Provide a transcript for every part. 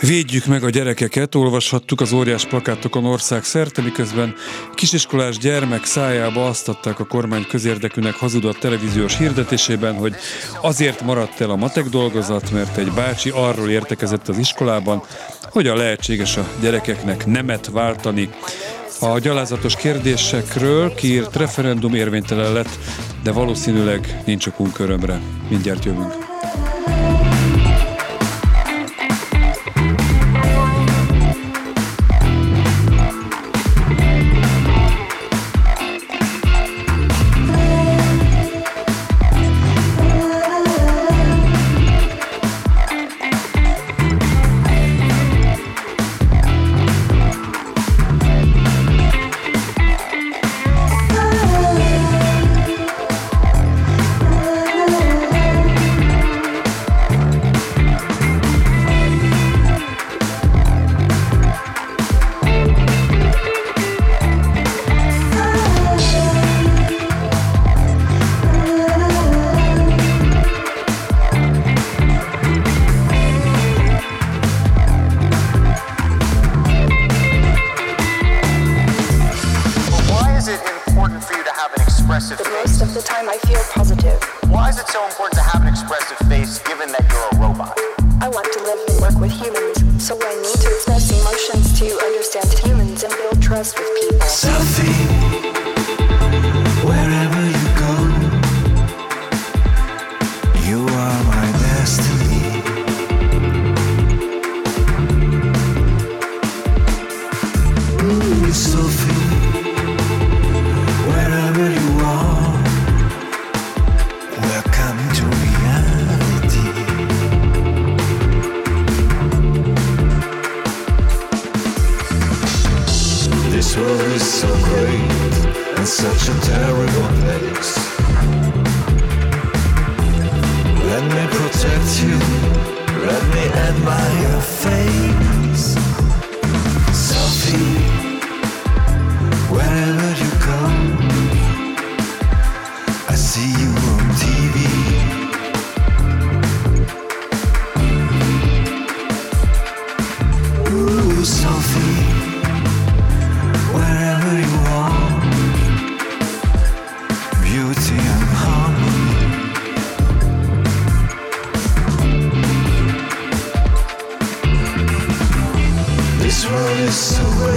Védjük meg a gyerekeket, olvashattuk az óriás plakátokon ország szerte, miközben kisiskolás gyermek szájába azt adták a kormány közérdekűnek hazudott televíziós hirdetésében, hogy azért maradt el a matek dolgozat, mert egy bácsi arról értekezett az iskolában, hogy a lehetséges a gyerekeknek nemet váltani. A gyalázatos kérdésekről kiírt referendum érvénytelen lett, de valószínűleg nincs okunk örömre. Mindjárt jövünk.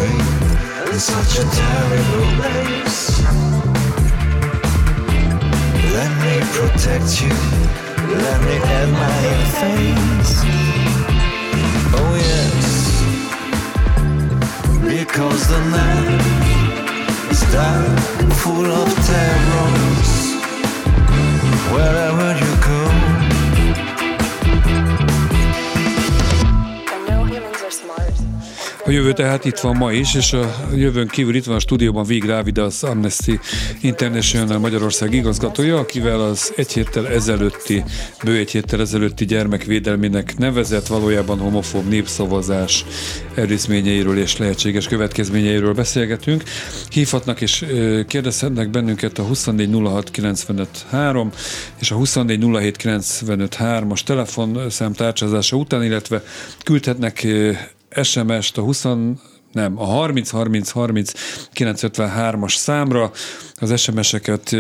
strength in such a terrible place. Let me protect you, let me add my face. Oh yes, because the night is dark, full of terrors. Wherever jövő tehát itt van ma is, és a jövőn kívül itt van a stúdióban Vig Dávid, az Amnesty International Magyarország igazgatója, akivel az egy héttel ezelőtti, bő egy héttel ezelőtti gyermekvédelmének nevezett, valójában homofób népszavazás erészményeiről és lehetséges következményeiről beszélgetünk. Hívhatnak és kérdezhetnek bennünket a 2406953 és a 2407953-as telefonszám tárcsázása után, illetve küldhetnek SMS-t a 20 nem, a 30 30 30 953-as számra. Az SMS-eket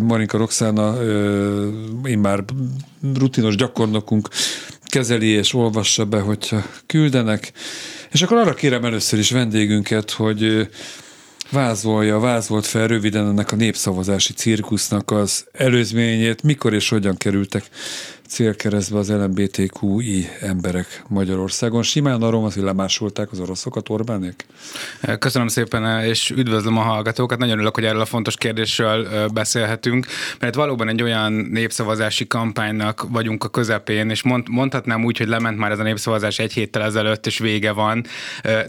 Marinka Roxana, én már rutinos gyakornokunk kezeli és olvassa be, hogyha küldenek. És akkor arra kérem először is vendégünket, hogy vázolja, vázolt fel röviden ennek a népszavazási cirkusznak az előzményét, mikor és hogyan kerültek célkeresztbe az LMBTQI emberek Magyarországon. Simán arról van, hogy lemásolták az oroszokat Orbánék? Köszönöm szépen, és üdvözlöm a hallgatókat. Nagyon örülök, hogy erről a fontos kérdésről beszélhetünk, mert valóban egy olyan népszavazási kampánynak vagyunk a közepén, és mond, mondhatnám úgy, hogy lement már ez a népszavazás egy héttel ezelőtt, és vége van,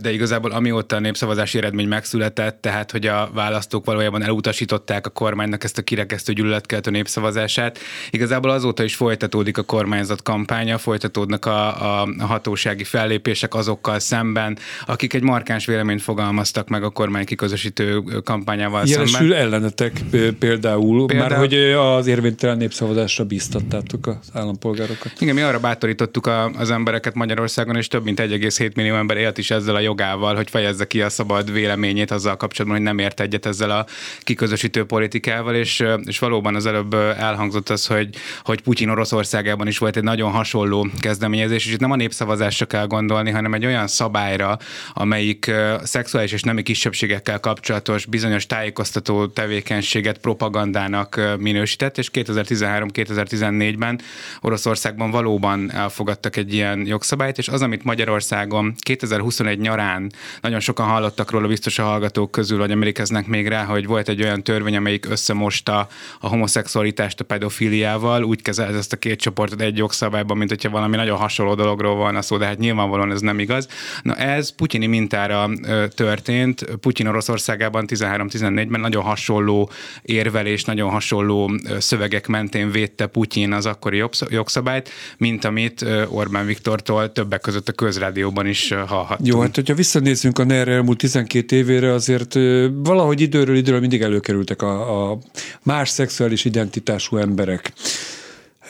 de igazából amióta a népszavazási eredmény megszületett, tehát hogy a választók valójában elutasították a kormánynak ezt a kirekesztő gyűlöletkeltő népszavazását, igazából azóta is folytatódik folytatódik a kormányzat kampánya, folytatódnak a, a hatósági fellépések azokkal szemben, akik egy markáns véleményt fogalmaztak meg a kormány kiközösítő kampányával Jelesül szemben. ellenetek például, például, már hogy az érvénytelen népszavazásra bíztattátok az állampolgárokat. Igen, mi arra bátorítottuk a, az embereket Magyarországon, és több mint 1,7 millió ember élt is ezzel a jogával, hogy fejezze ki a szabad véleményét azzal kapcsolatban, hogy nem ért egyet ezzel a kiközösítő politikával, és, és valóban az előbb elhangzott az, hogy, hogy Putyin Oroszországában is volt egy nagyon hasonló kezdeményezés, és itt nem a népszavazásra kell gondolni, hanem egy olyan szabályra, amelyik szexuális és nemi kisebbségekkel kapcsolatos bizonyos tájékoztató tevékenységet propagandának minősített, és 2013-2014-ben Oroszországban valóban elfogadtak egy ilyen jogszabályt, és az, amit Magyarországon 2021 nyarán nagyon sokan hallottak róla biztos a hallgatók közül, hogy emlékeznek még rá, hogy volt egy olyan törvény, amelyik összemosta a homoszexualitást a pedofiliával, úgy kezelt ezt a két csoportot egy jogszabályban, mint hogyha valami nagyon hasonló dologról volna szó, de hát nyilvánvalóan ez nem igaz. Na ez putyini mintára történt, Putyin Oroszországában 13-14-ben nagyon hasonló érvelés, nagyon hasonló szövegek mentén védte Putyin az akkori jogszabályt, mint amit Orbán Viktortól többek között a közrádióban is hallhattunk. Jó, hát hogyha visszanézzünk a NER elmúlt 12 évére, azért valahogy időről időről mindig előkerültek a, a más szexuális identitású emberek.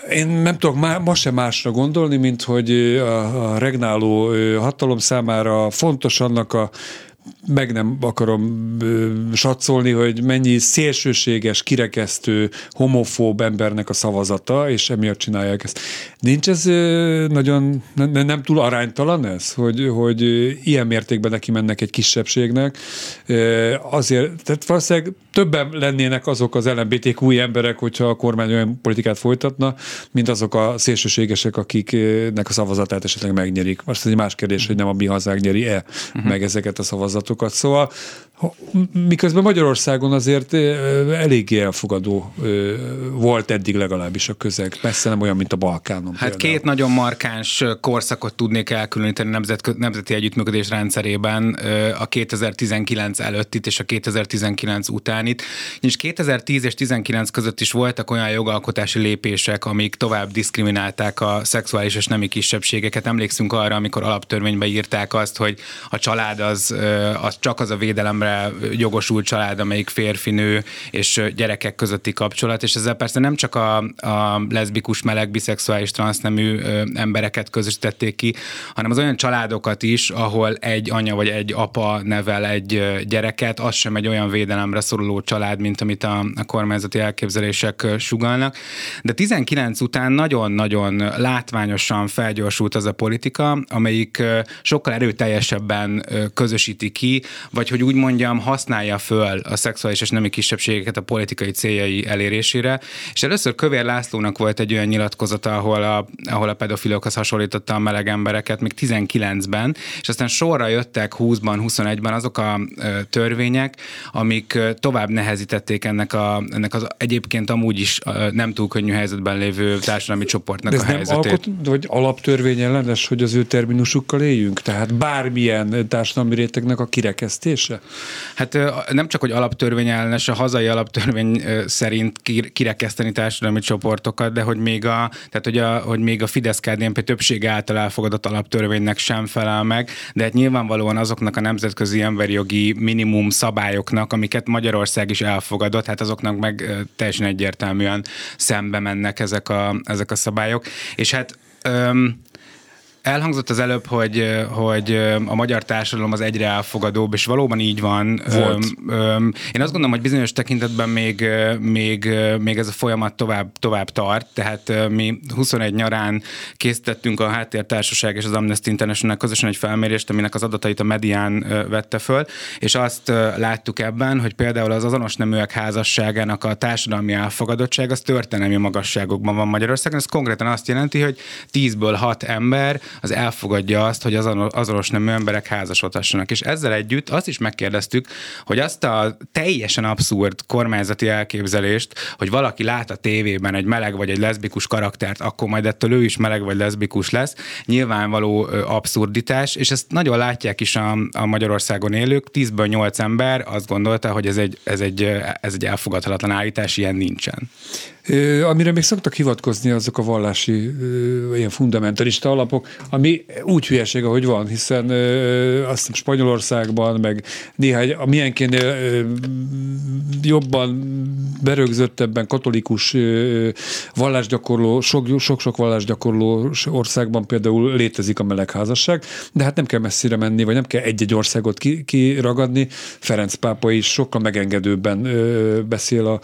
Én nem tudok má, ma sem másra gondolni, mint hogy a, a regnáló hatalom számára fontos annak a meg nem akarom ö, satszolni, hogy mennyi szélsőséges, kirekesztő, homofób embernek a szavazata, és emiatt csinálják ezt. Nincs ez ö, nagyon, nem, nem túl aránytalan ez, hogy, hogy ilyen mértékben neki mennek egy kisebbségnek. Ö, azért, tehát valószínűleg többen lennének azok az LMBTQ emberek, hogyha a kormány olyan politikát folytatna, mint azok a szélsőségesek, akiknek a szavazatát esetleg megnyerik. Most egy más kérdés, hogy nem a mi hazánk nyeri-e uh-huh. meg ezeket a szavazatokat. Szóval miközben Magyarországon azért eléggé elfogadó volt eddig legalábbis a közeg. Messze nem olyan, mint a Balkánon. Hát például. két nagyon markáns korszakot tudnék elkülöníteni nemzet, nemzeti együttműködés rendszerében, a 2019 előttit és a 2019 utánit. És 2010 és 19 között is voltak olyan jogalkotási lépések, amik tovább diszkriminálták a szexuális és nemi kisebbségeket. Emlékszünk arra, amikor alaptörvénybe írták azt, hogy a család az, az csak az a védelemre életre jogosult család, amelyik férfi, és gyerekek közötti kapcsolat, és ezzel persze nem csak a, a leszbikus, meleg, biszexuális, transznemű embereket közösítették ki, hanem az olyan családokat is, ahol egy anya vagy egy apa nevel egy gyereket, az sem egy olyan védelemre szoruló család, mint amit a, a kormányzati elképzelések sugalnak. De 19 után nagyon-nagyon látványosan felgyorsult az a politika, amelyik sokkal erőteljesebben közösíti ki, vagy hogy úgy mondjam, mondjam, használja föl a szexuális és nemi kisebbségeket a politikai céljai elérésére. És először Kövér Lászlónak volt egy olyan nyilatkozata, ahol a, ahol a pedofilokhoz hasonlította a meleg embereket még 19-ben, és aztán sorra jöttek 20-ban, 21-ben azok a törvények, amik tovább nehezítették ennek, a, ennek az egyébként amúgy is nem túl könnyű helyzetben lévő társadalmi csoportnak De ez a helyzetét. Nem alkot, vagy alaptörvény ellenes, hogy az ő terminusukkal éljünk? Tehát bármilyen társadalmi rétegnek a kirekesztése? Hát nem csak, hogy alaptörvény ellenes, a hazai alaptörvény szerint kirekeszteni társadalmi csoportokat, de hogy még a, tehát hogy a, hogy még a fidesz KDNP többsége által elfogadott alaptörvénynek sem felel meg, de hát nyilvánvalóan azoknak a nemzetközi emberi jogi minimum szabályoknak, amiket Magyarország is elfogadott, hát azoknak meg teljesen egyértelműen szembe mennek ezek a, ezek a szabályok. És hát Elhangzott az előbb, hogy, hogy a magyar társadalom az egyre elfogadóbb, és valóban így van. Volt. Én azt gondolom, hogy bizonyos tekintetben még, még, még ez a folyamat tovább, tovább tart, tehát mi 21 nyarán készítettünk a Háttértársaság és az Amnesty International közösen egy felmérést, aminek az adatait a medián vette föl, és azt láttuk ebben, hogy például az azonos neműek házasságának a társadalmi elfogadottság az történelmi magasságokban van Magyarországon. Ez konkrétan azt jelenti, hogy 10-ből 6 ember az elfogadja azt, hogy az azonos nemű emberek házasodhassanak. És ezzel együtt azt is megkérdeztük, hogy azt a teljesen abszurd kormányzati elképzelést, hogy valaki lát a tévében egy meleg vagy egy leszbikus karaktert, akkor majd ettől ő is meleg vagy leszbikus lesz, nyilvánvaló abszurditás, és ezt nagyon látják is a, a Magyarországon élők. 10-ből 8 ember azt gondolta, hogy ez egy, ez egy, ez egy elfogadhatatlan állítás, ilyen nincsen. Amire még szoktak hivatkozni azok a vallási ilyen fundamentalista alapok, ami úgy hülyeség, ahogy van, hiszen azt hiszem Spanyolországban, meg néhány, a milyenkénél jobban berögzöttebben katolikus vallásgyakorló, sok-sok vallásgyakorló országban például létezik a melegházasság, de hát nem kell messzire menni, vagy nem kell egy-egy országot kiragadni. Ferenc pápa is sokkal megengedőbben beszél a,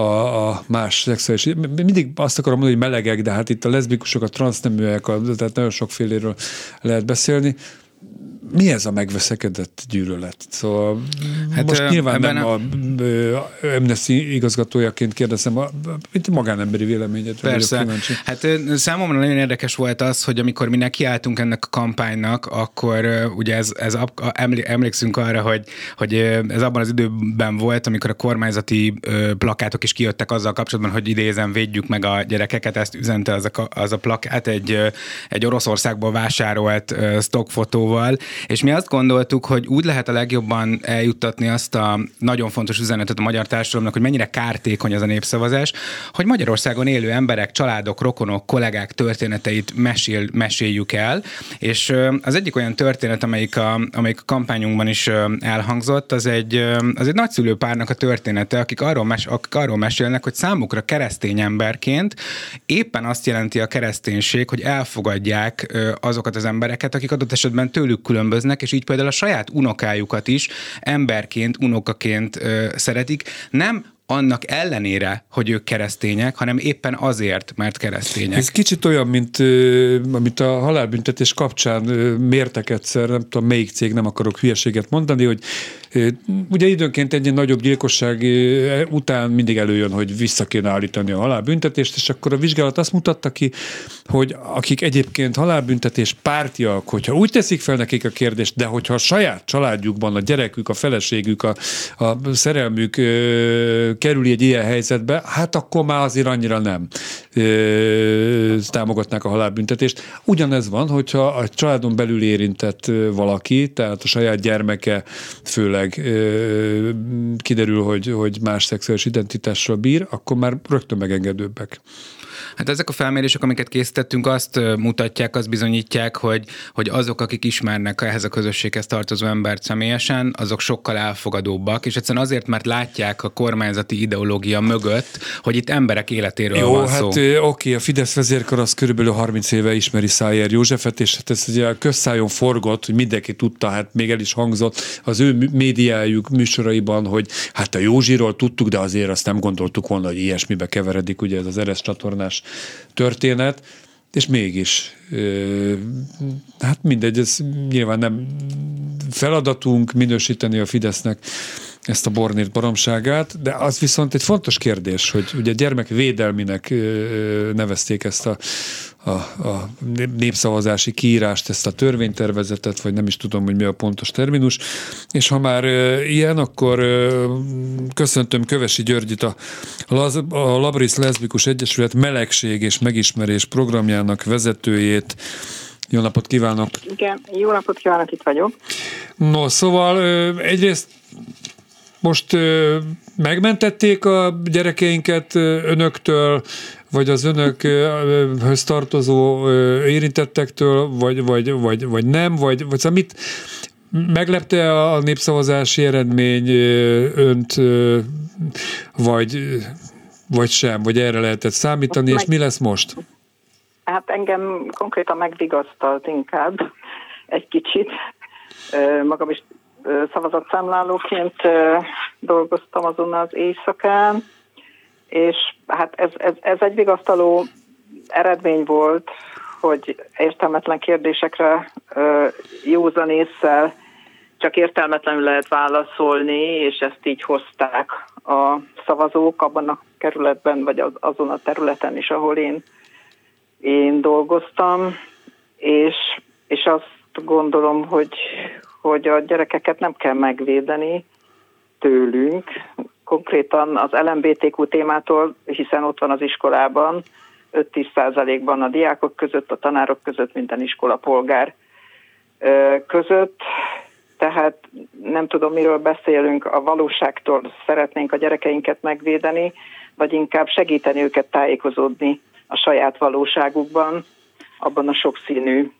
a, a más szexuális. Mindig azt akarom mondani, hogy melegek, de hát itt a leszbikusok, a transzneműek, tehát nagyon sokféléről lehet beszélni mi ez a megveszekedett gyűlölet? Szóval hát most nyilván nem a, a Amnesty igazgatójaként kérdezem, a, mint magánemberi véleményet. Persze. Hát számomra nagyon érdekes volt az, hogy amikor mi nekiálltunk ennek a kampánynak, akkor ugye ez, ez emlékszünk arra, hogy, hogy ez abban az időben volt, amikor a kormányzati plakátok is kijöttek azzal kapcsolatban, hogy idézem, védjük meg a gyerekeket, ezt üzente az a, az a plakát egy, egy Oroszországból vásárolt stockfotóval, és mi azt gondoltuk, hogy úgy lehet a legjobban eljuttatni azt a nagyon fontos üzenetet a magyar társadalomnak, hogy mennyire kártékony ez a népszavazás, hogy Magyarországon élő emberek, családok, rokonok, kollégák történeteit mesél, meséljük el, és az egyik olyan történet, amelyik a, amelyik a kampányunkban is elhangzott, az egy, az egy nagyszülő párnak a története, akik arról, mes, akik arról mesélnek, hogy számukra keresztény emberként éppen azt jelenti a kereszténység, hogy elfogadják azokat az embereket, akik adott esetben tőlük külön különböznek, és így például a saját unokájukat is emberként, unokaként ö, szeretik. Nem annak ellenére, hogy ők keresztények, hanem éppen azért, mert keresztények. Ez kicsit olyan, mint amit a halálbüntetés kapcsán mértek egyszer, nem tudom melyik cég, nem akarok hülyeséget mondani, hogy Ugye időnként egy nagyobb gyilkosság után mindig előjön, hogy vissza kéne állítani a halálbüntetést, és akkor a vizsgálat azt mutatta ki, hogy akik egyébként halálbüntetés pártiak, hogyha úgy teszik fel nekik a kérdést, de hogyha a saját családjukban a gyerekük, a feleségük, a, a szerelmük ö, kerüli egy ilyen helyzetbe, hát akkor már azért annyira nem ö, támogatnák a halálbüntetést. Ugyanez van, hogyha a családon belül érintett valaki, tehát a saját gyermeke főleg esetleg kiderül, hogy, hogy más szexuális identitással bír, akkor már rögtön megengedőbbek. Hát ezek a felmérések, amiket készítettünk, azt mutatják, azt bizonyítják, hogy, hogy azok, akik ismernek ehhez a közösséghez tartozó embert személyesen, azok sokkal elfogadóbbak, és egyszerűen azért, mert látják a kormányzati ideológia mögött, hogy itt emberek életéről Jó, van hát szó. oké, okay, a Fidesz vezérkar az körülbelül 30 éve ismeri Szájer Józsefet, és hát ez ugye a közszájon forgott, hogy mindenki tudta, hát még el is hangzott az ő médiájuk műsoraiban, hogy hát a Józsiról tudtuk, de azért azt nem gondoltuk volna, hogy ilyesmibe keveredik, ugye ez az Eres csatornás történet, és mégis, hát mindegy, ez nyilván nem feladatunk minősíteni a Fidesznek ezt a bornét baromságát, de az viszont egy fontos kérdés, hogy ugye gyermek védelminek nevezték ezt a, a, a népszavazási kiírást, ezt a törvénytervezetet, vagy nem is tudom, hogy mi a pontos terminus, és ha már ilyen, akkor köszöntöm Kövesi Györgyit, a, a Labris Leszbikus Egyesület Melegség és Megismerés programjának vezetőjét, jó napot kívánok! Igen, jó napot kívánok, itt vagyok. No, szóval egyrészt most megmentették a gyerekeinket önöktől, vagy az önökhöz tartozó érintettektől, vagy, vagy, vagy, vagy nem, vagy, vagy szóval mit meglepte a népszavazási eredmény önt, vagy, vagy sem, vagy erre lehetett számítani, és mi lesz most? Hát engem konkrétan megvigasztalt inkább egy kicsit. Magam is szavazatszámlálóként dolgoztam azon az éjszakán, és hát ez, ez, ez egy vigasztaló eredmény volt, hogy értelmetlen kérdésekre józan észsel csak értelmetlenül lehet válaszolni, és ezt így hozták a szavazók abban a kerületben, vagy az, azon a területen is, ahol én, én dolgoztam, és, és azt gondolom, hogy, hogy a gyerekeket nem kell megvédeni tőlünk, konkrétan az LMBTQ témától, hiszen ott van az iskolában, 5-10 százalékban a diákok között, a tanárok között, minden iskola polgár között. Tehát nem tudom, miről beszélünk, a valóságtól szeretnénk a gyerekeinket megvédeni, vagy inkább segíteni őket tájékozódni a saját valóságukban, abban a sokszínű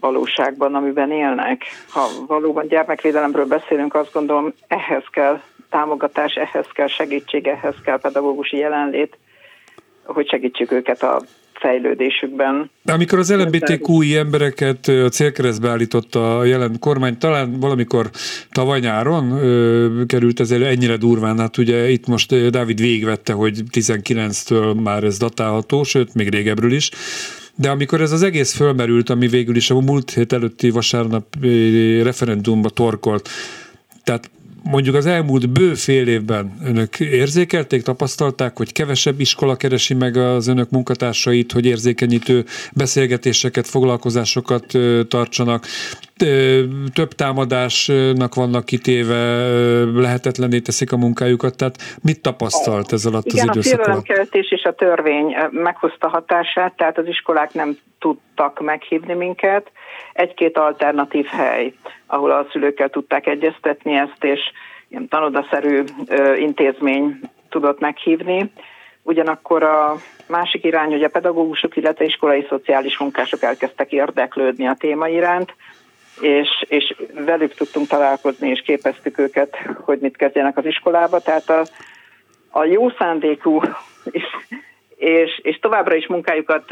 valóságban, amiben élnek. Ha valóban gyermekvédelemről beszélünk, azt gondolom ehhez kell támogatás, ehhez kell segítség, ehhez kell pedagógusi jelenlét, hogy segítsük őket a fejlődésükben. Amikor az LMBTQI embereket a célkeresztbe állította a jelen kormány, talán valamikor tavaly nyáron ö, került ez elő ennyire durván, hát ugye itt most Dávid végvette, hogy 19-től már ez datálható, sőt, még régebről is, de amikor ez az egész fölmerült, ami végül is a múlt hét előtti vasárnap referendumba torkolt, tehát mondjuk az elmúlt bő fél évben önök érzékelték, tapasztalták, hogy kevesebb iskola keresi meg az önök munkatársait, hogy érzékenyítő beszélgetéseket, foglalkozásokat tartsanak, több támadásnak vannak kitéve, lehetetlené teszik a munkájukat, tehát mit tapasztalt ez alatt Igen, az időszak? Igen, a és a törvény meghozta hatását, tehát az iskolák nem tudtak meghívni minket. Egy-két alternatív hely, ahol a szülőkkel tudták egyeztetni ezt, és ilyen tanodaszerű intézmény tudott meghívni. Ugyanakkor a másik irány, hogy a pedagógusok, illetve iskolai szociális munkások elkezdtek érdeklődni a téma iránt, és, és velük tudtunk találkozni, és képeztük őket, hogy mit kezdjenek az iskolába. Tehát a, a jó szándékú és, és, és továbbra is munkájukat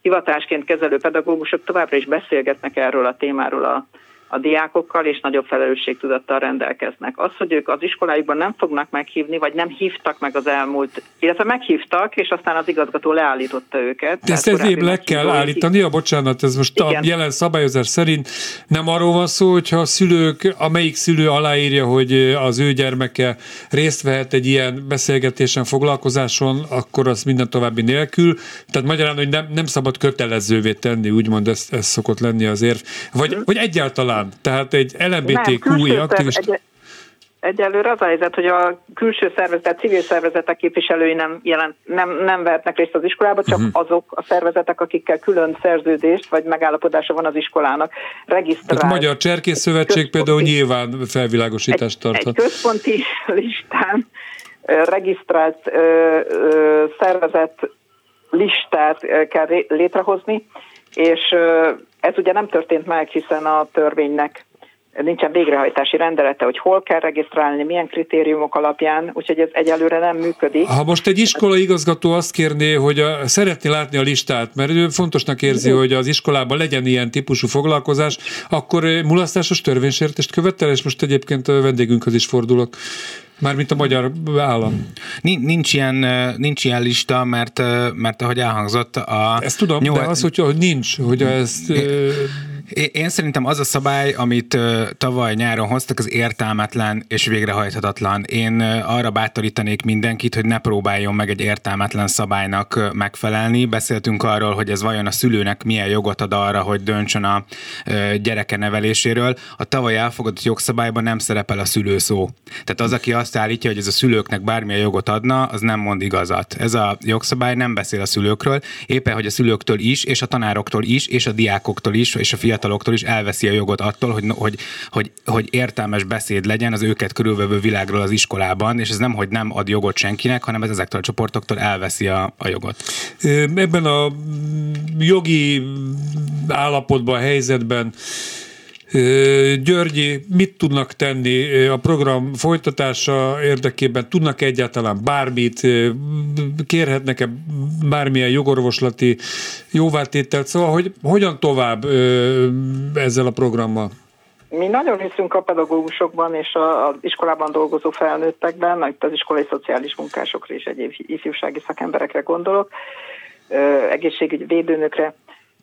hivatásként kezelő pedagógusok továbbra is beszélgetnek erről a témáról a, a diákokkal, és nagyobb felelősségtudattal rendelkeznek. Az, hogy ők az iskolájukban nem fognak meghívni, vagy nem hívtak meg az elmúlt, illetve meghívtak, és aztán az igazgató leállította őket. De ezt ezért le kell állítani, a bocsánat, ez most Igen. a jelen szabályozás szerint nem arról van szó, hogyha a szülők, amelyik szülő aláírja, hogy az ő gyermeke részt vehet egy ilyen beszélgetésen, foglalkozáson, akkor az minden további nélkül. Tehát magyarán, hogy nem, nem szabad kötelezővé tenni, úgymond ez, ez szokott lenni az érv. Vagy, vagy egyáltalán talán. Tehát egy LMBTQI aktivista... Egy, Egyelőre az a helyzet, hogy a külső szervezet, civil szervezetek képviselői nem, jelent, nem, nem vehetnek részt az iskolába, csak uh-huh. azok a szervezetek, akikkel külön szerződést vagy megállapodása van az iskolának regisztrált. Tehát Magyar Cserkész Szövetség például nyilván felvilágosítást tarthat. Egy, egy központi listán regisztrált ö, ö, szervezet listát kell létrehozni, és ez ugye nem történt meg, hiszen a törvénynek nincsen végrehajtási rendelete, hogy hol kell regisztrálni, milyen kritériumok alapján, úgyhogy ez egyelőre nem működik. Ha most egy iskola igazgató azt kérné, hogy a, szeretné látni a listát, mert ő fontosnak érzi, hogy az iskolában legyen ilyen típusú foglalkozás, akkor mulasztásos törvénysértést követel, és most egyébként a vendégünkhöz is fordulok. Mármint a magyar állam. Nincs ilyen, nincs ilyen lista, mert, mert ahogy elhangzott a... Ezt tudom, nyolc... de az, hogy, hogy nincs, hogy ezt... Én szerintem az a szabály, amit tavaly nyáron hoztak, az értelmetlen és végrehajthatatlan. Én arra bátorítanék mindenkit, hogy ne próbáljon meg egy értelmetlen szabálynak megfelelni. Beszéltünk arról, hogy ez vajon a szülőnek milyen jogot ad arra, hogy döntsön a gyereke neveléséről. A tavaly elfogadott jogszabályban nem szerepel a szülő szó. Tehát az, aki azt állítja, hogy ez a szülőknek bármilyen jogot adna, az nem mond igazat. Ez a jogszabály nem beszél a szülőkről, éppen hogy a szülőktől is, és a tanároktól is, és a diákoktól is, és a fiatal fiataloktól is elveszi a jogot attól, hogy, hogy, hogy, hogy értelmes beszéd legyen az őket körülvevő világról az iskolában, és ez nem, hogy nem ad jogot senkinek, hanem ez ezektől a csoportoktól elveszi a, a jogot. Ebben a jogi állapotban, helyzetben Györgyi, mit tudnak tenni a program folytatása érdekében? Tudnak egyáltalán bármit? Kérhetnek-e bármilyen jogorvoslati jóváltételt? Szóval, hogy hogyan tovább ezzel a programmal? Mi nagyon hiszünk a pedagógusokban és az iskolában dolgozó felnőttekben, itt az iskolai szociális munkásokra és egyéb ifjúsági szakemberekre gondolok, egészségügyi védőnökre,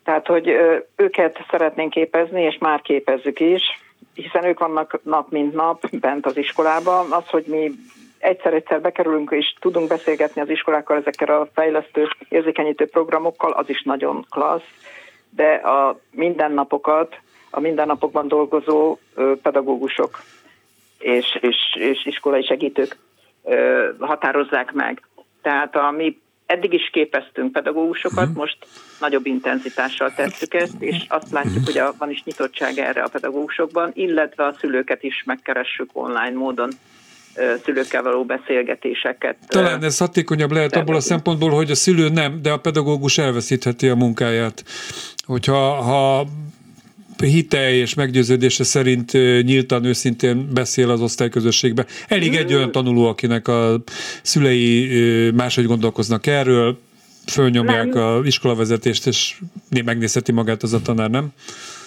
tehát, hogy őket szeretnénk képezni, és már képezzük is, hiszen ők vannak nap mint nap bent az iskolában. Az, hogy mi egyszer-egyszer bekerülünk és tudunk beszélgetni az iskolákkal ezekkel a fejlesztő, érzékenyítő programokkal, az is nagyon klassz, de a mindennapokat, a mindennapokban dolgozó pedagógusok és, és, és iskolai segítők határozzák meg. Tehát a mi eddig is képeztünk pedagógusokat, uh-huh. most nagyobb intenzitással tesszük ezt, és azt látjuk, hogy a, van is nyitottság erre a pedagógusokban, illetve a szülőket is megkeressük online módon. szülőkkel való beszélgetéseket. Talán ez hatékonyabb lehet abból a szempontból, hogy a szülő nem, de a pedagógus elveszítheti a munkáját. Hogyha ha hite és meggyőződése szerint nyíltan, őszintén beszél az osztályközösségbe. Elég egy olyan tanuló, akinek a szülei máshogy gondolkoznak erről, fölnyomják nem. a iskolavezetést, és megnézheti magát az a tanár, nem?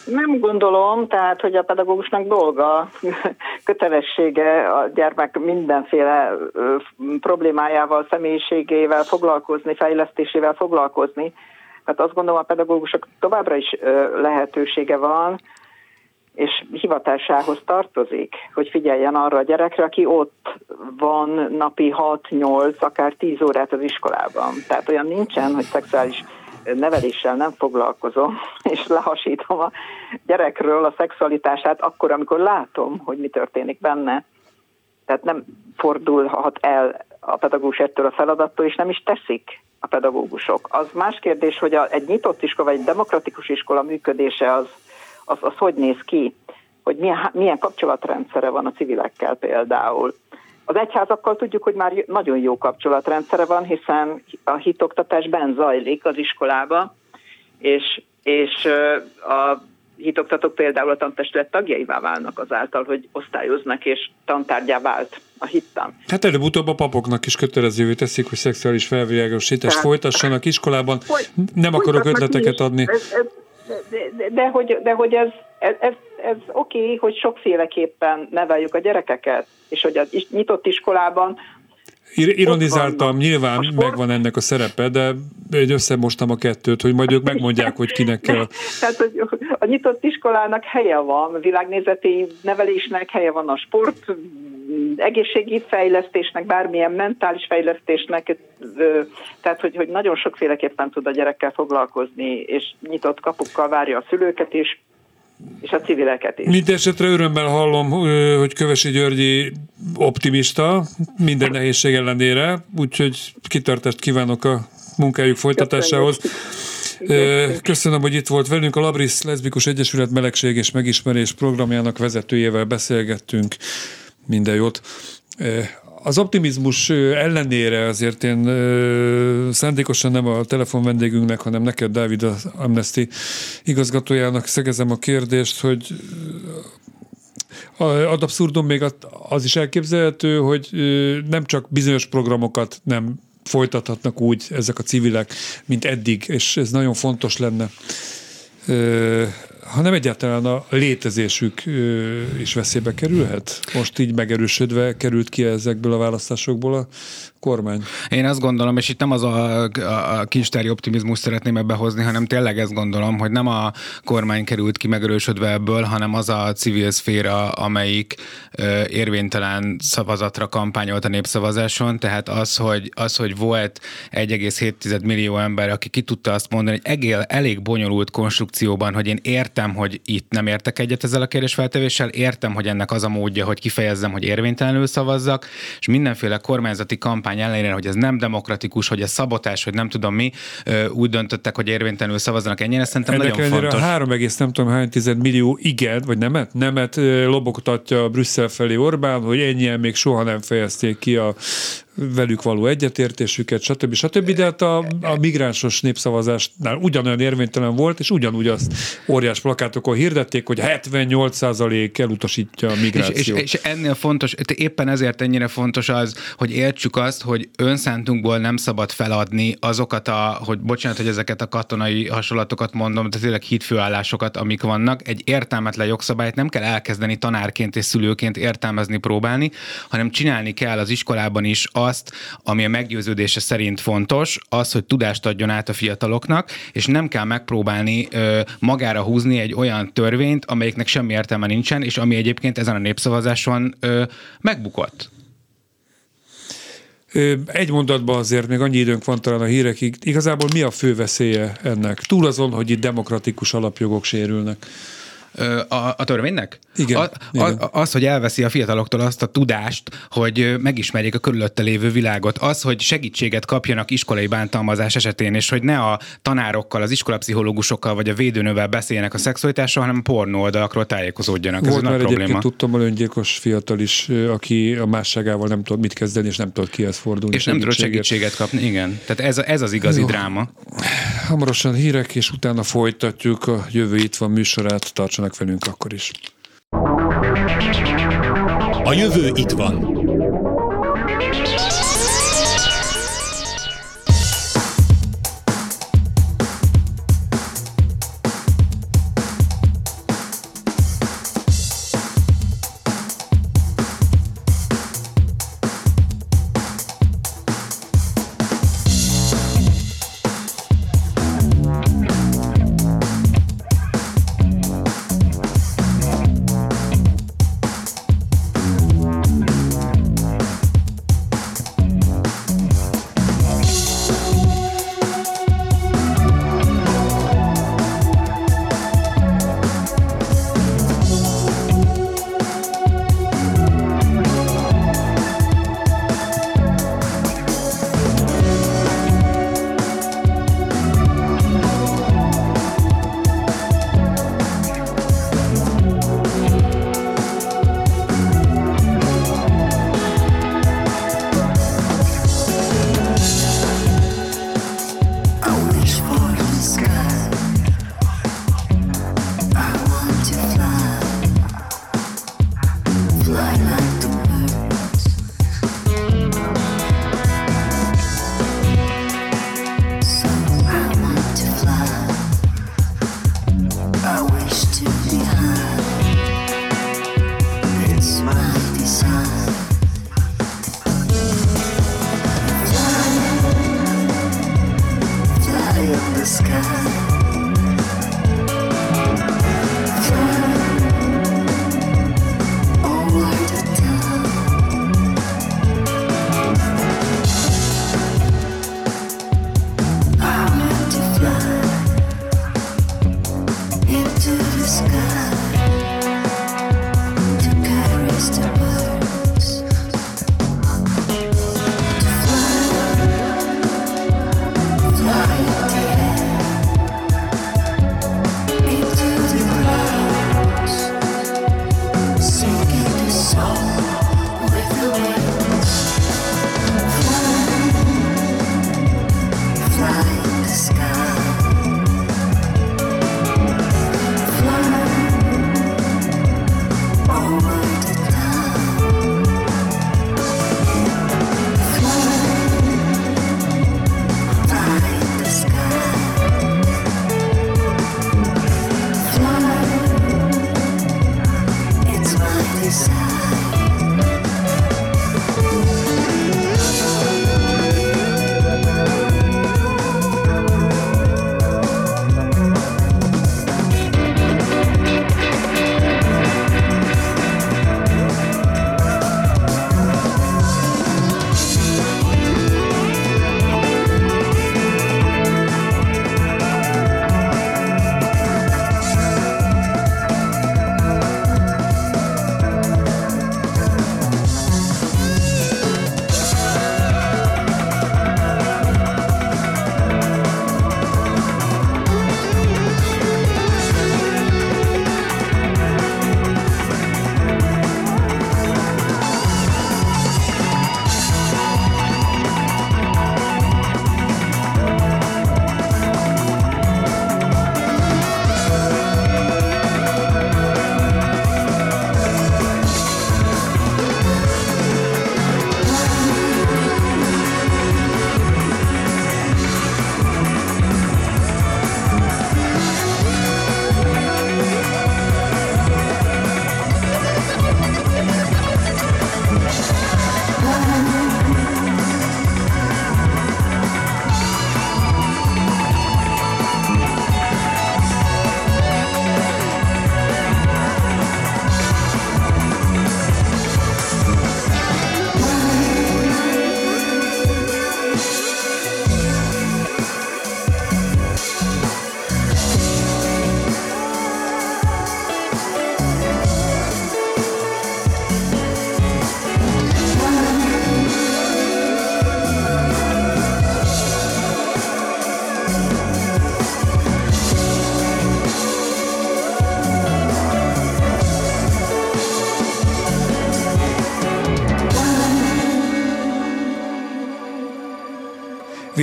Nem gondolom, tehát, hogy a pedagógusnak dolga, kötelessége a gyermek mindenféle problémájával, személyiségével foglalkozni, fejlesztésével foglalkozni. Tehát azt gondolom, a pedagógusok továbbra is lehetősége van, és hivatásához tartozik, hogy figyeljen arra a gyerekre, aki ott van napi 6-8, akár 10 órát az iskolában. Tehát olyan nincsen, hogy szexuális neveléssel nem foglalkozom, és lehasítom a gyerekről a szexualitását akkor, amikor látom, hogy mi történik benne. Tehát nem fordulhat el a pedagógus ettől a feladattól, és nem is teszik a pedagógusok. Az más kérdés, hogy a, egy nyitott iskola, vagy egy demokratikus iskola működése az, az, az hogy néz ki, hogy milyen, milyen kapcsolatrendszere van a civilekkel például. Az egyházakkal tudjuk, hogy már nagyon jó kapcsolatrendszere van, hiszen a hitoktatás ben zajlik az iskolába, és, és a hitoktatók például a tantestület tagjaivá válnak azáltal, hogy osztályoznak és tantárgyá vált a hittan. Hát előbb-utóbb a papoknak is kötelezővé teszik, hogy szexuális felvilágosítást folytassanak iskolában. Nem akarok ötleteket adni. Ez, ez, de, de, de, hogy, de hogy ez, ez, ez, ez oké, okay, hogy sokféleképpen neveljük a gyerekeket, és hogy a nyitott iskolában Ironizáltam, nyilván sport... megvan ennek a szerepe, de egy összemostam a kettőt, hogy majd ők megmondják, hogy kinek kell. Tehát hogy a nyitott iskolának helye van, világnézeti nevelésnek helye van a sport, egészségi fejlesztésnek, bármilyen mentális fejlesztésnek, tehát hogy, hogy nagyon sokféleképpen tud a gyerekkel foglalkozni, és nyitott kapukkal várja a szülőket is, és a civileket is. Mint esetre örömmel hallom, hogy Kövesi Györgyi optimista, minden nehézség ellenére, úgyhogy kitartást kívánok a munkájuk folytatásához. Köszönöm, hogy itt volt velünk. A Labris Leszbikus Egyesület Melegség és Megismerés programjának vezetőjével beszélgettünk. Minden jót. Az optimizmus ellenére azért én szándékosan nem a telefon vendégünknek, hanem neked, Dávid, az Amnesty igazgatójának szegezem a kérdést, hogy ad abszurdum még az is elképzelhető, hogy nem csak bizonyos programokat nem folytathatnak úgy ezek a civilek, mint eddig, és ez nagyon fontos lenne hanem egyáltalán a létezésük is veszélybe kerülhet? Most így megerősödve került ki ezekből a választásokból a kormány? Én azt gondolom, és itt nem az a, a, a kincstári optimizmus szeretném ebbe hozni, hanem tényleg ezt gondolom, hogy nem a kormány került ki megerősödve ebből, hanem az a civil szféra, amelyik ö, érvénytelen szavazatra kampányolt a népszavazáson, tehát az, hogy, az, hogy volt 1,7 millió ember, aki ki tudta azt mondani, hogy egél, elég bonyolult konstrukcióban, hogy én értem, hogy itt nem értek egyet ezzel a kérdésfeltevéssel, értem, hogy ennek az a módja, hogy kifejezzem, hogy érvénytelenül szavazzak, és mindenféle kormányzati kampány kampány ellenére, hogy ez nem demokratikus, hogy ez szabotás, hogy nem tudom mi, úgy döntöttek, hogy érvénytelenül szavazzanak ennyire, szerintem Ennek nagyon fontos. 3, nem tudom hány tized millió igen, vagy nemet, nemet lobogtatja Brüsszel felé Orbán, hogy ennyien még soha nem fejezték ki a velük való egyetértésüket, stb. stb. De hát a, a migránsos népszavazásnál ugyanolyan érvénytelen volt, és ugyanúgy azt óriás plakátokon hirdették, hogy 78% elutasítja a migrációt. És, és, és ennél fontos, éppen ezért ennyire fontos az, hogy értsük azt, hogy önszántunkból nem szabad feladni azokat a, hogy bocsánat, hogy ezeket a katonai hasonlatokat mondom, de tényleg hitfőállásokat, amik vannak. Egy értelmetlen jogszabályt nem kell elkezdeni tanárként és szülőként értelmezni, próbálni, hanem csinálni kell az iskolában is azt, ami a meggyőződése szerint fontos, az, hogy tudást adjon át a fiataloknak, és nem kell megpróbálni ö, magára húzni egy olyan törvényt, amelyiknek semmi értelme nincsen, és ami egyébként ezen a népszavazáson ö, megbukott. Egy mondatban azért még annyi időnk van talán a hírekig. Igazából mi a fő veszélye ennek? Túl azon, hogy itt demokratikus alapjogok sérülnek. A, a törvénynek? Igen, a, igen. A, az, hogy elveszi a fiataloktól azt a tudást, hogy megismerjék a körülötte lévő világot, az, hogy segítséget kapjanak iskolai bántalmazás esetén, és hogy ne a tanárokkal, az iskolapszichológusokkal vagy a védőnővel beszéljenek a szexualitásról, hanem a pornó oldalakról tájékozódjanak. Volt Ez egy már nagy egyébként probléma. tudtam a öngyilkos fiatal is, aki a másságával nem tudott mit kezdeni, és nem tudott kihez fordulni. És nem tudod segítséget. kapni, igen. Tehát ez, ez az igazi Jó. dráma. Hamarosan hírek, és utána folytatjuk a jövő itt van műsorát, tartsanak velünk akkor is. A jövő itt van.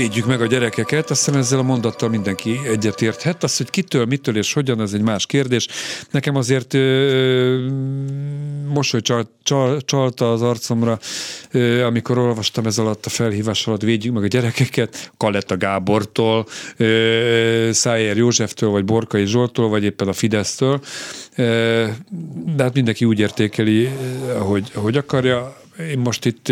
Védjük meg a gyerekeket, azt hiszem ezzel a mondattal mindenki egyetérthet. Az, hogy kitől, mitől és hogyan, az egy más kérdés. Nekem azért ö, mosoly csal, csal, csalta az arcomra, ö, amikor olvastam ez alatt a felhívás alatt védjük meg a gyerekeket, Kaletta Gábortól, ö, Szájer Józseftől, vagy Borkai Zsoltól, vagy éppen a Fidesztől. Ö, de hát mindenki úgy értékeli, ahogy, ahogy akarja én most itt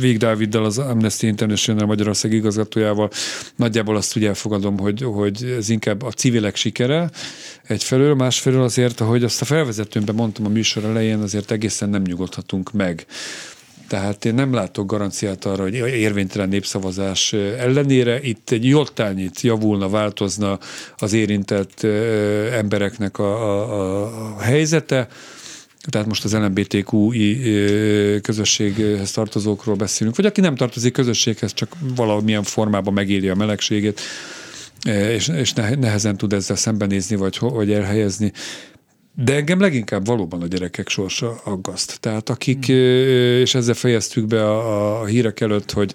Vég Dáviddal, az Amnesty International Magyarország igazgatójával nagyjából azt úgy elfogadom, hogy, hogy ez inkább a civilek sikere egyfelől, másfelől azért, ahogy azt a felvezetőmben mondtam a műsor elején, azért egészen nem nyugodhatunk meg. Tehát én nem látok garanciát arra, hogy érvénytelen népszavazás ellenére itt egy jottányit javulna, változna az érintett embereknek a, a, a helyzete. Tehát most az LMBTQI közösséghez tartozókról beszélünk, vagy aki nem tartozik közösséghez, csak valamilyen formában megéli a melegségét, és, és ne- nehezen tud ezzel szembenézni, vagy, vagy elhelyezni. De engem leginkább valóban a gyerekek sorsa aggaszt. Tehát akik, ö, és ezzel fejeztük be a, a hírek előtt, hogy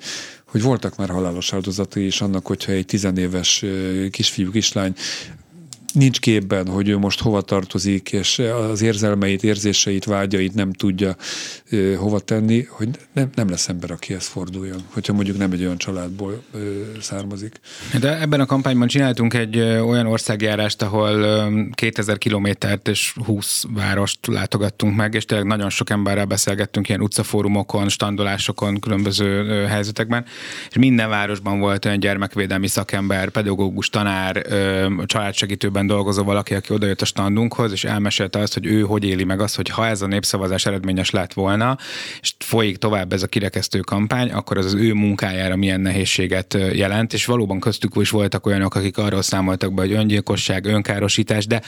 hogy voltak már halálos áldozatai is annak, hogyha egy tizenéves kisfiú, kislány nincs képben, hogy ő most hova tartozik, és az érzelmeit, érzéseit, vágyait nem tudja ö, hova tenni, hogy nem, nem lesz ember, akihez forduljon, hogyha mondjuk nem egy olyan családból ö, származik. De ebben a kampányban csináltunk egy olyan országjárást, ahol ö, 2000 kilométert és 20 várost látogattunk meg, és tényleg nagyon sok emberrel beszélgettünk ilyen utcafórumokon, standolásokon, különböző helyzetekben, és minden városban volt olyan gyermekvédelmi szakember, pedagógus, tanár, ö, családsegítőben dolgozó valaki, aki odajött a standunkhoz, és elmesélte azt, hogy ő hogy éli meg azt, hogy ha ez a népszavazás eredményes lett volna, és folyik tovább ez a kirekesztő kampány, akkor az az ő munkájára milyen nehézséget jelent, és valóban köztük is voltak olyanok, akik arról számoltak be, hogy öngyilkosság, önkárosítás, de,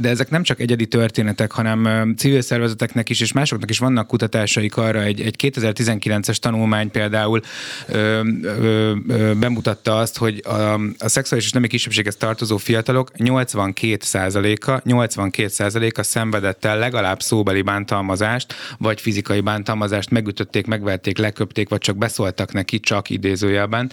de ezek nem csak egyedi történetek, hanem civil szervezeteknek is, és másoknak is vannak kutatásaik arra. Egy, egy 2019-es tanulmány például ö, ö, ö, bemutatta azt, hogy a, a szexuális és nemi kisebbséghez tartozó fiatalok 82%-a 82%-a szenvedett el legalább szóbeli bántalmazást, vagy fizikai bántalmazást, megütötték, megverték, leköpték, vagy csak beszóltak neki, csak idézőjelben.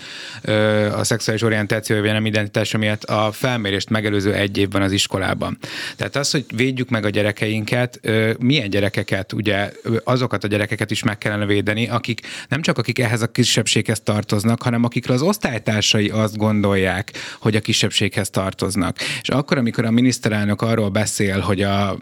A szexuális orientáció vagy nem identitása miatt a felmérést megelőző egy évben az iskolában. Tehát az, hogy védjük meg a gyerekeinket, milyen gyerekeket, ugye azokat a gyerekeket is meg kellene védeni, akik nem csak akik ehhez a kisebbséghez tartoznak, hanem akikről az osztálytársai azt gondolják, hogy a kisebbséghez tartoznak. És akkor, amikor a miniszterelnök arról beszél, hogy a,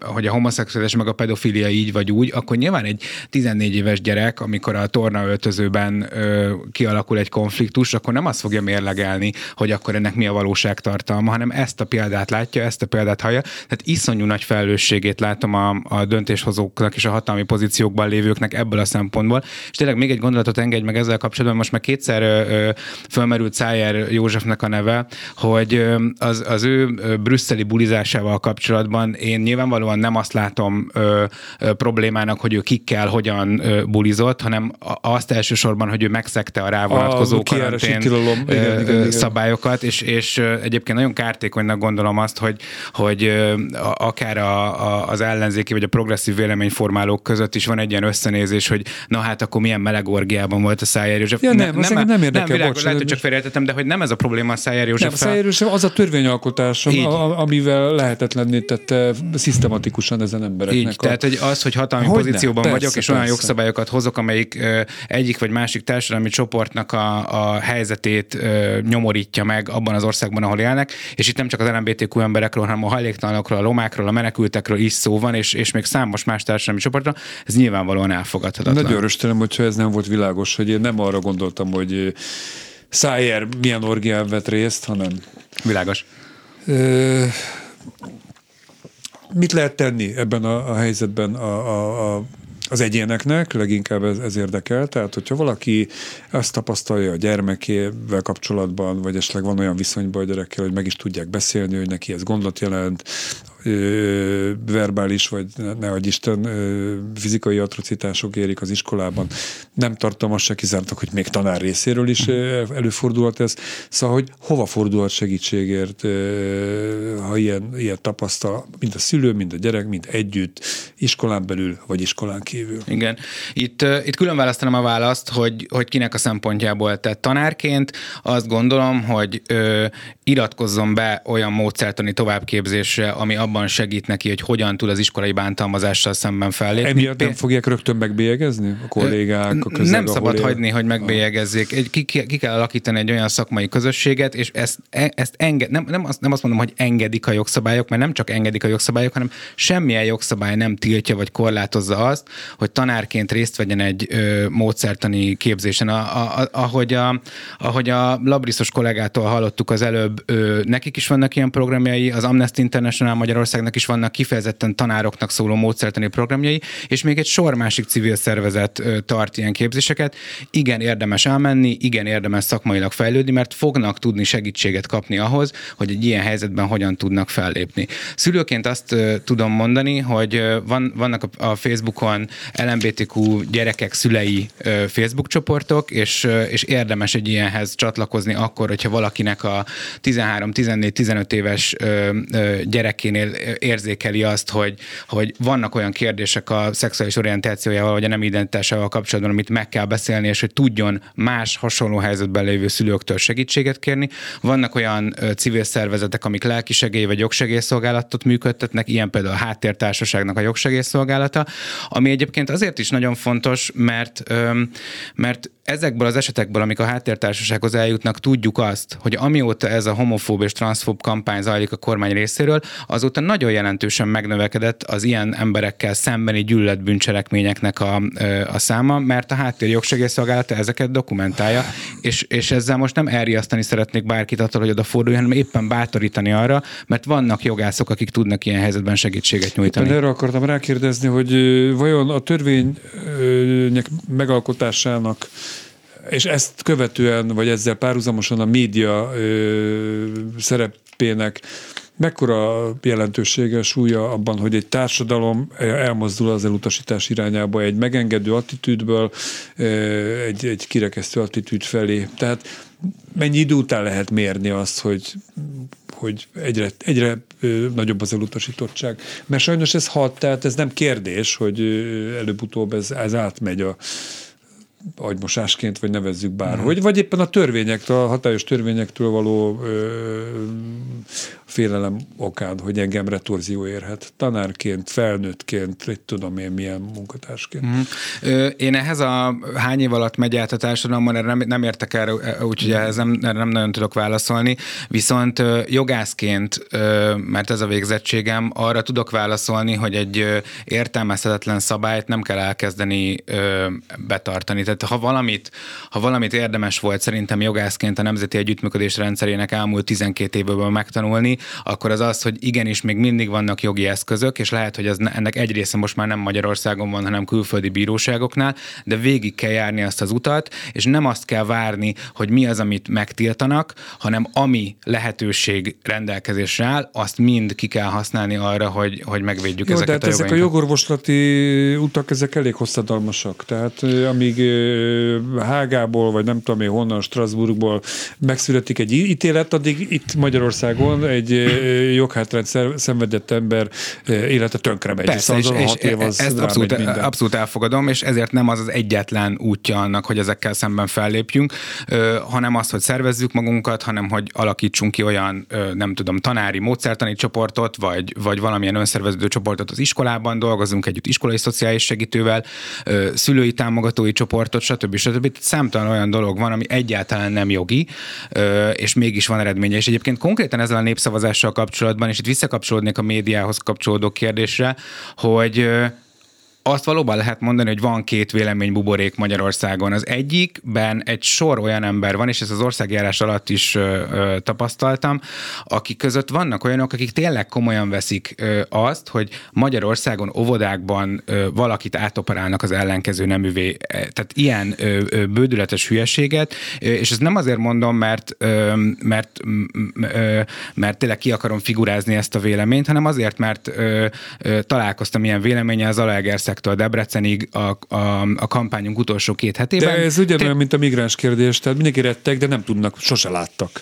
hogy a homoszexuális meg a pedofilia így vagy úgy, akkor nyilván egy 14 éves gyerek, amikor a tornaöltözőben ö, kialakul egy konfliktus, akkor nem azt fogja mérlegelni, hogy akkor ennek mi a valóságtartalma, hanem ezt a példát látja, ezt a példát hallja. Tehát iszonyú nagy felelősségét látom a, a döntéshozóknak és a hatalmi pozíciókban lévőknek ebből a szempontból. És tényleg még egy gondolatot engedj meg ezzel kapcsolatban, most már kétszer ö, ö, fölmerült Szájer Józsefnek a neve, hogy ö, az, az ő ö, brüsszeli bulizásával kapcsolatban én nyilvánvalóan nem azt látom ö, ö, problémának, hogy ő kikkel hogyan ö, bulizott, hanem a- azt elsősorban, hogy ő megszegte a rá vonatkozó A karantén tilalom, igen, igen, igen. szabályokat, és, és egyébként nagyon kártékonynak gondolom azt, hogy, hogy a- akár a, a, az ellenzéki vagy a progresszív véleményformálók között is van egy ilyen összenézés, hogy na hát akkor milyen meleg orgiában volt a Szájer József. Ja, nem, az engem nem érdekel, nem világos, bocs, lehet, hogy nem- csak félreértettem, de hogy nem ez a probléma a Szájer Nem, József. Szájérős az a törvényalkotás, Így. amivel lehetetlenné tette szisztematikusan ezen embereknek. Így, a... tehát hogy az, hogy hatalmi Hogyne, pozícióban persze, vagyok, és olyan persze. jogszabályokat hozok, amelyik ö, egyik vagy másik társadalmi csoportnak a, a helyzetét ö, nyomorítja meg abban az országban, ahol élnek, és itt nem csak az LMBTQ emberekről, hanem a hajléktalanokról, a romákról, a menekültekről is szó van, és, és még számos más társadalmi csoportról, ez nyilvánvalóan elfogadhatatlan. Nagyon öröstelem, hogyha ez nem volt világos, hogy én nem arra gondoltam, hogy Szájer milyen orgián vett részt, hanem Világos. Ö, mit lehet tenni ebben a, a helyzetben a, a, a, az egyéneknek, leginkább ez, ez érdekel. Tehát, hogyha valaki azt tapasztalja a gyermekével kapcsolatban, vagy esetleg van olyan viszonyban a gyerekkel, hogy meg is tudják beszélni, hogy neki ez gondot jelent, verbális, vagy ne, adj Isten, fizikai atrocitások érik az iskolában. Nem tartom azt se kizártak, hogy még tanár részéről is előfordulhat ez. Szóval, hogy hova fordulhat segítségért, ha ilyen, ilyen tapasztal, mind a szülő, mind a gyerek, mind együtt, iskolán belül, vagy iskolán kívül. Igen. Itt, itt külön választanám a választ, hogy, hogy kinek a szempontjából. Tehát tanárként azt gondolom, hogy ö, iratkozzon be olyan módszertani továbbképzésre, ami abban segít neki, hogy hogyan tud az iskolai bántalmazással szemben fellépni. Emiatt nem fogják rögtön megbélyegezni a kollégák, a közeg, nem szabad él? hagyni, hogy megbélyegezzék. Egy, ki, ki, kell alakítani egy olyan szakmai közösséget, és ezt, e- ezt enged, nem, nem, azt, nem azt mondom, hogy engedik a jogszabályok, mert nem csak engedik a jogszabályok, hanem semmilyen jogszabály nem tiltja vagy korlátozza azt, hogy tanárként részt vegyen egy ö, módszertani képzésen. A, a, a, ahogy, a, ahogy a Labriszos kollégától hallottuk az előbb, ö, nekik is vannak ilyen programjai, az Amnesty International Magyarországnak is vannak kifejezetten tanároknak szóló módszertani programjai, és még egy sor másik civil szervezet tart ilyen képzéseket. Igen, érdemes elmenni, igen, érdemes szakmailag fejlődni, mert fognak tudni segítséget kapni ahhoz, hogy egy ilyen helyzetben hogyan tudnak fellépni. Szülőként azt tudom mondani, hogy van, vannak a, Facebookon LMBTQ gyerekek szülei Facebook csoportok, és, és érdemes egy ilyenhez csatlakozni akkor, hogyha valakinek a 13-14-15 éves ö, ö, gyerekénél érzékeli azt, hogy, hogy vannak olyan kérdések a szexuális orientációjával, vagy a nem identitásával kapcsolatban, amit meg kell beszélni, és hogy tudjon más hasonló helyzetben lévő szülőktől segítséget kérni. Vannak olyan civil szervezetek, amik lelkisegély vagy jogsegélyszolgálatot működtetnek, ilyen például a Háttértársaságnak a jogsegélyszolgálata, ami egyébként azért is nagyon fontos, mert, mert ezekből az esetekből, amik a háttértársasághoz eljutnak, tudjuk azt, hogy amióta ez a homofób és transzfób kampány zajlik a kormány részéről, azóta nagyon jelentősen megnövekedett az ilyen emberekkel szembeni gyűlöletbűncselekményeknek a, a száma, mert a háttér jogsegélyszolgálata ezeket dokumentálja, és, és ezzel most nem elriasztani szeretnék bárkit attól, hogy odaforduljon, hanem éppen bátorítani arra, mert vannak jogászok, akik tudnak ilyen helyzetben segítséget nyújtani. Éppen erre akartam rákérdezni, hogy vajon a törvények megalkotásának és ezt követően, vagy ezzel párhuzamosan a média ö, szerepének mekkora jelentősége, súlya abban, hogy egy társadalom elmozdul az elutasítás irányába egy megengedő attitűdből egy, egy kirekesztő attitűd felé. Tehát mennyi idő után lehet mérni azt, hogy hogy egyre, egyre nagyobb az elutasítottság. Mert sajnos ez hat, tehát ez nem kérdés, hogy előbb-utóbb ez, ez átmegy a agymosásként, vagy nevezzük bárhogy, vagy éppen a törvényektől, a hatályos törvényektől való ö, félelem okán, hogy engem retorzió érhet. Tanárként, felnőttként, egy tudom én milyen munkatársként. Mm. Ö, Én ehhez a hány év alatt megy át a társadalomban, erre nem, nem értek erre, úgyhogy ehhez nem, erre nem nagyon tudok válaszolni, viszont jogászként, mert ez a végzettségem, arra tudok válaszolni, hogy egy értelmezhetetlen szabályt nem kell elkezdeni betartani. Tehát ha valamit, ha valamit érdemes volt szerintem jogászként a Nemzeti Együttműködés rendszerének elmúlt 12 évből megtanulni, akkor az az, hogy igenis még mindig vannak jogi eszközök, és lehet, hogy ez, ennek egy része most már nem Magyarországon van, hanem külföldi bíróságoknál, de végig kell járni azt az utat, és nem azt kell várni, hogy mi az, amit megtiltanak, hanem ami lehetőség rendelkezésre áll, azt mind ki kell használni arra, hogy, hogy megvédjük Jó, de ezeket hát a ezek a jogorvoslati utak, ezek elég hosszadalmasak. Tehát amíg Hágából, vagy nem tudom én honnan, Strasbourgból megszületik egy ítélet, addig itt Magyarországon egy ö, joghátrányt szer- szenvedett ember élete tönkre megy. Persze, és, Szóval és hat év az ezt abszolút, abszolút elfogadom, és ezért nem az az egyetlen útja annak, hogy ezekkel szemben fellépjünk, hanem az, hogy szervezzük magunkat, hanem hogy alakítsunk ki olyan, nem tudom, tanári, módszertani csoportot, vagy, vagy valamilyen önszerveződő csoportot az iskolában, dolgozunk együtt iskolai szociális segítővel, szülői támogatói csoportot, stb. stb. Számtalan olyan dolog van, ami egyáltalán nem jogi, és mégis van eredménye. És egyébként konkrétan ezzel a népszavazással kapcsolatban, és itt visszakapcsolódnék a médiához kapcsolódó kérdésre, hogy azt valóban lehet mondani, hogy van két véleménybuborék Magyarországon. Az egyikben egy sor olyan ember van, és ezt az országjárás alatt is ö, ö, tapasztaltam, akik között vannak olyanok, akik tényleg komolyan veszik ö, azt, hogy Magyarországon óvodákban ö, valakit átoperálnak az ellenkező neművé. E, Tehát ilyen ö, ö, bődületes hülyeséget, ö, és ezt nem azért mondom, mert, ö, mert, ö, mert tényleg ki akarom figurázni ezt a véleményt, hanem azért, mert ö, ö, találkoztam ilyen véleménye az Zalaegerszektől Debrecenig a, a, a kampányunk utolsó két hetében. De ez ugyanolyan, mint a migráns kérdés, tehát mindenki rettek, de nem tudnak, sose láttak.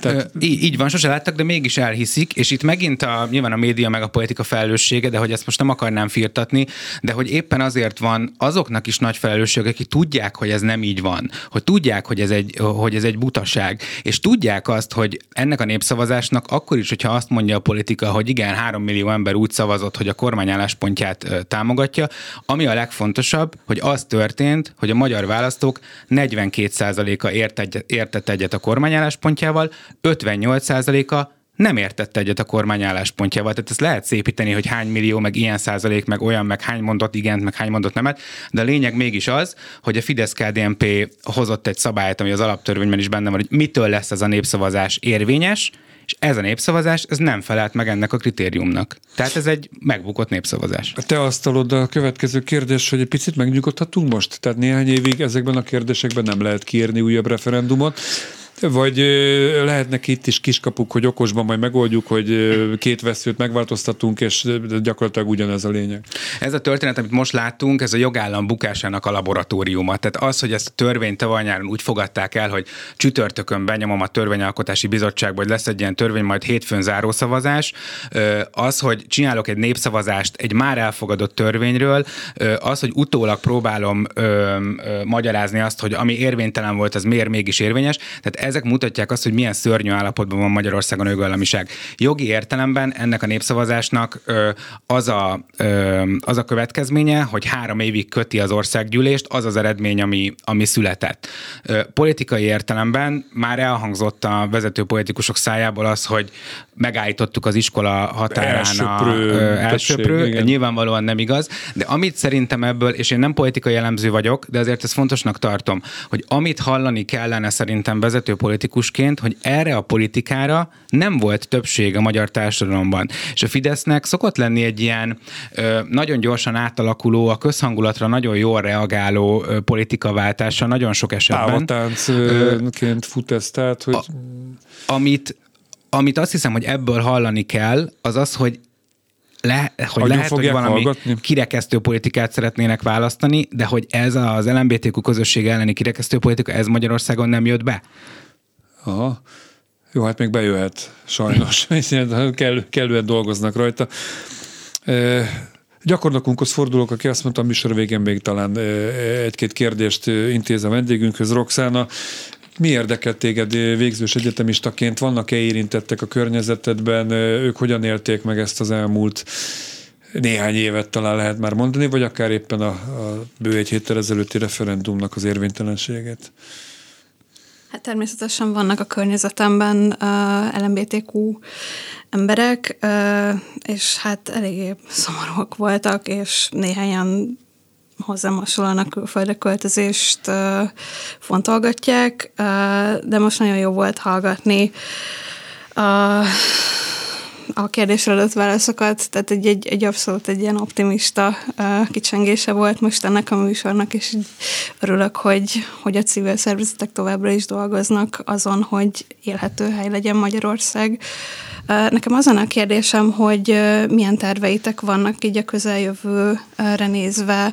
Tehát Így, így van, sose láttak, de mégis elhiszik, és itt megint a, nyilván a média meg a politika felelőssége, de hogy ezt most nem akarnám firtatni, de hogy éppen azért van azoknak is nagy felelősség, akik tudják, hogy ez nem így van, hogy tudják, hogy ez egy, hogy ez egy butaság, és tudják azt, hogy ennek a népszavazásnak akkor is, hogyha azt mondja a politika, hogy igen, három millió ember úgy szavazott, hogy a kormány álláspontját támogatja, ami a legfontosabb, hogy az történt, hogy a magyar választók 42%-a ért egy, értett egyet a kormány álláspontjával, 58%-a nem értett egyet a kormány álláspontjával. Tehát ezt lehet szépíteni, hogy hány millió, meg ilyen százalék, meg olyan, meg hány mondott igent, meg hány mondott nemet, de a lényeg mégis az, hogy a Fidesz-KDNP hozott egy szabályt, ami az alaptörvényben is benne van, hogy mitől lesz ez a népszavazás érvényes, és ez a népszavazás, ez nem felelt meg ennek a kritériumnak. Tehát ez egy megbukott népszavazás. Te asztalod a következő kérdés, hogy egy picit megnyugodhatunk most? Tehát néhány évig ezekben a kérdésekben nem lehet kiírni újabb referendumot. Vagy lehetnek itt is kiskapuk, hogy okosban majd megoldjuk, hogy két veszőt megváltoztatunk, és gyakorlatilag ugyanez a lényeg. Ez a történet, amit most láttunk, ez a jogállam bukásának a laboratóriuma. Tehát az, hogy ezt a törvényt tavaly nyáron úgy fogadták el, hogy csütörtökön benyomom a törvényalkotási bizottságba, hogy lesz egy ilyen törvény, majd hétfőn zárószavazás, az, hogy csinálok egy népszavazást egy már elfogadott törvényről, az, hogy utólag próbálom magyarázni azt, hogy ami érvénytelen volt, az miért mégis érvényes. Tehát ezek mutatják azt, hogy milyen szörnyű állapotban van Magyarországon a jogállamiság. Jogi értelemben ennek a népszavazásnak ö, az, a, ö, az a következménye, hogy három évig köti az országgyűlést, az az eredmény, ami, ami született. Ö, politikai értelemben már elhangzott a vezető politikusok szájából az, hogy megállítottuk az iskola határán Elsöprő a ö, többség, elsöprő, igen. nyilvánvalóan nem igaz, de amit szerintem ebből, és én nem politikai elemző vagyok, de azért ezt fontosnak tartom, hogy amit hallani kellene szerintem vezető politikusként, hogy erre a politikára nem volt többség a magyar társadalomban. És a Fidesznek szokott lenni egy ilyen ö, nagyon gyorsan átalakuló, a közhangulatra nagyon jól reagáló ö, politikaváltása nagyon sok esetben Pávatáncként fut ez, tehát, hogy amit, amit azt hiszem, hogy ebből hallani kell, az az, hogy le, hogy Agyon lehet, hogy valami hallgatni? kirekesztő politikát szeretnének választani, de hogy ez az LMBTQ közösség elleni kirekesztő politika, ez Magyarországon nem jött be. Aha. Jó, hát még bejöhet, sajnos. Kell, kellően dolgoznak rajta. E, gyakornokunkhoz fordulok, aki azt mondta, a műsor végén még talán egy-két kérdést intéz a vendégünkhöz. Roxana, mi érdekelt téged végzős egyetemistaként? Vannak-e érintettek a környezetedben? Ők hogyan élték meg ezt az elmúlt néhány évet talán lehet már mondani, vagy akár éppen a, a bő egy héttel ezelőtti referendumnak az érvénytelenségét? Hát természetesen vannak a környezetemben uh, LMBTQ emberek, uh, és hát eléggé szomorúak voltak, és néhányan hozzám hasonlóan a külföldre költözést uh, fontolgatják, uh, de most nagyon jó volt hallgatni a, a kérdésre adott válaszokat, tehát egy, egy, egy abszolút egy ilyen optimista uh, kicsengése volt most ennek a műsornak, és örülök, hogy, hogy a civil szervezetek továbbra is dolgoznak azon, hogy élhető hely legyen Magyarország. Uh, Nekem azon a kérdésem, hogy uh, milyen terveitek vannak így a közeljövőre nézve,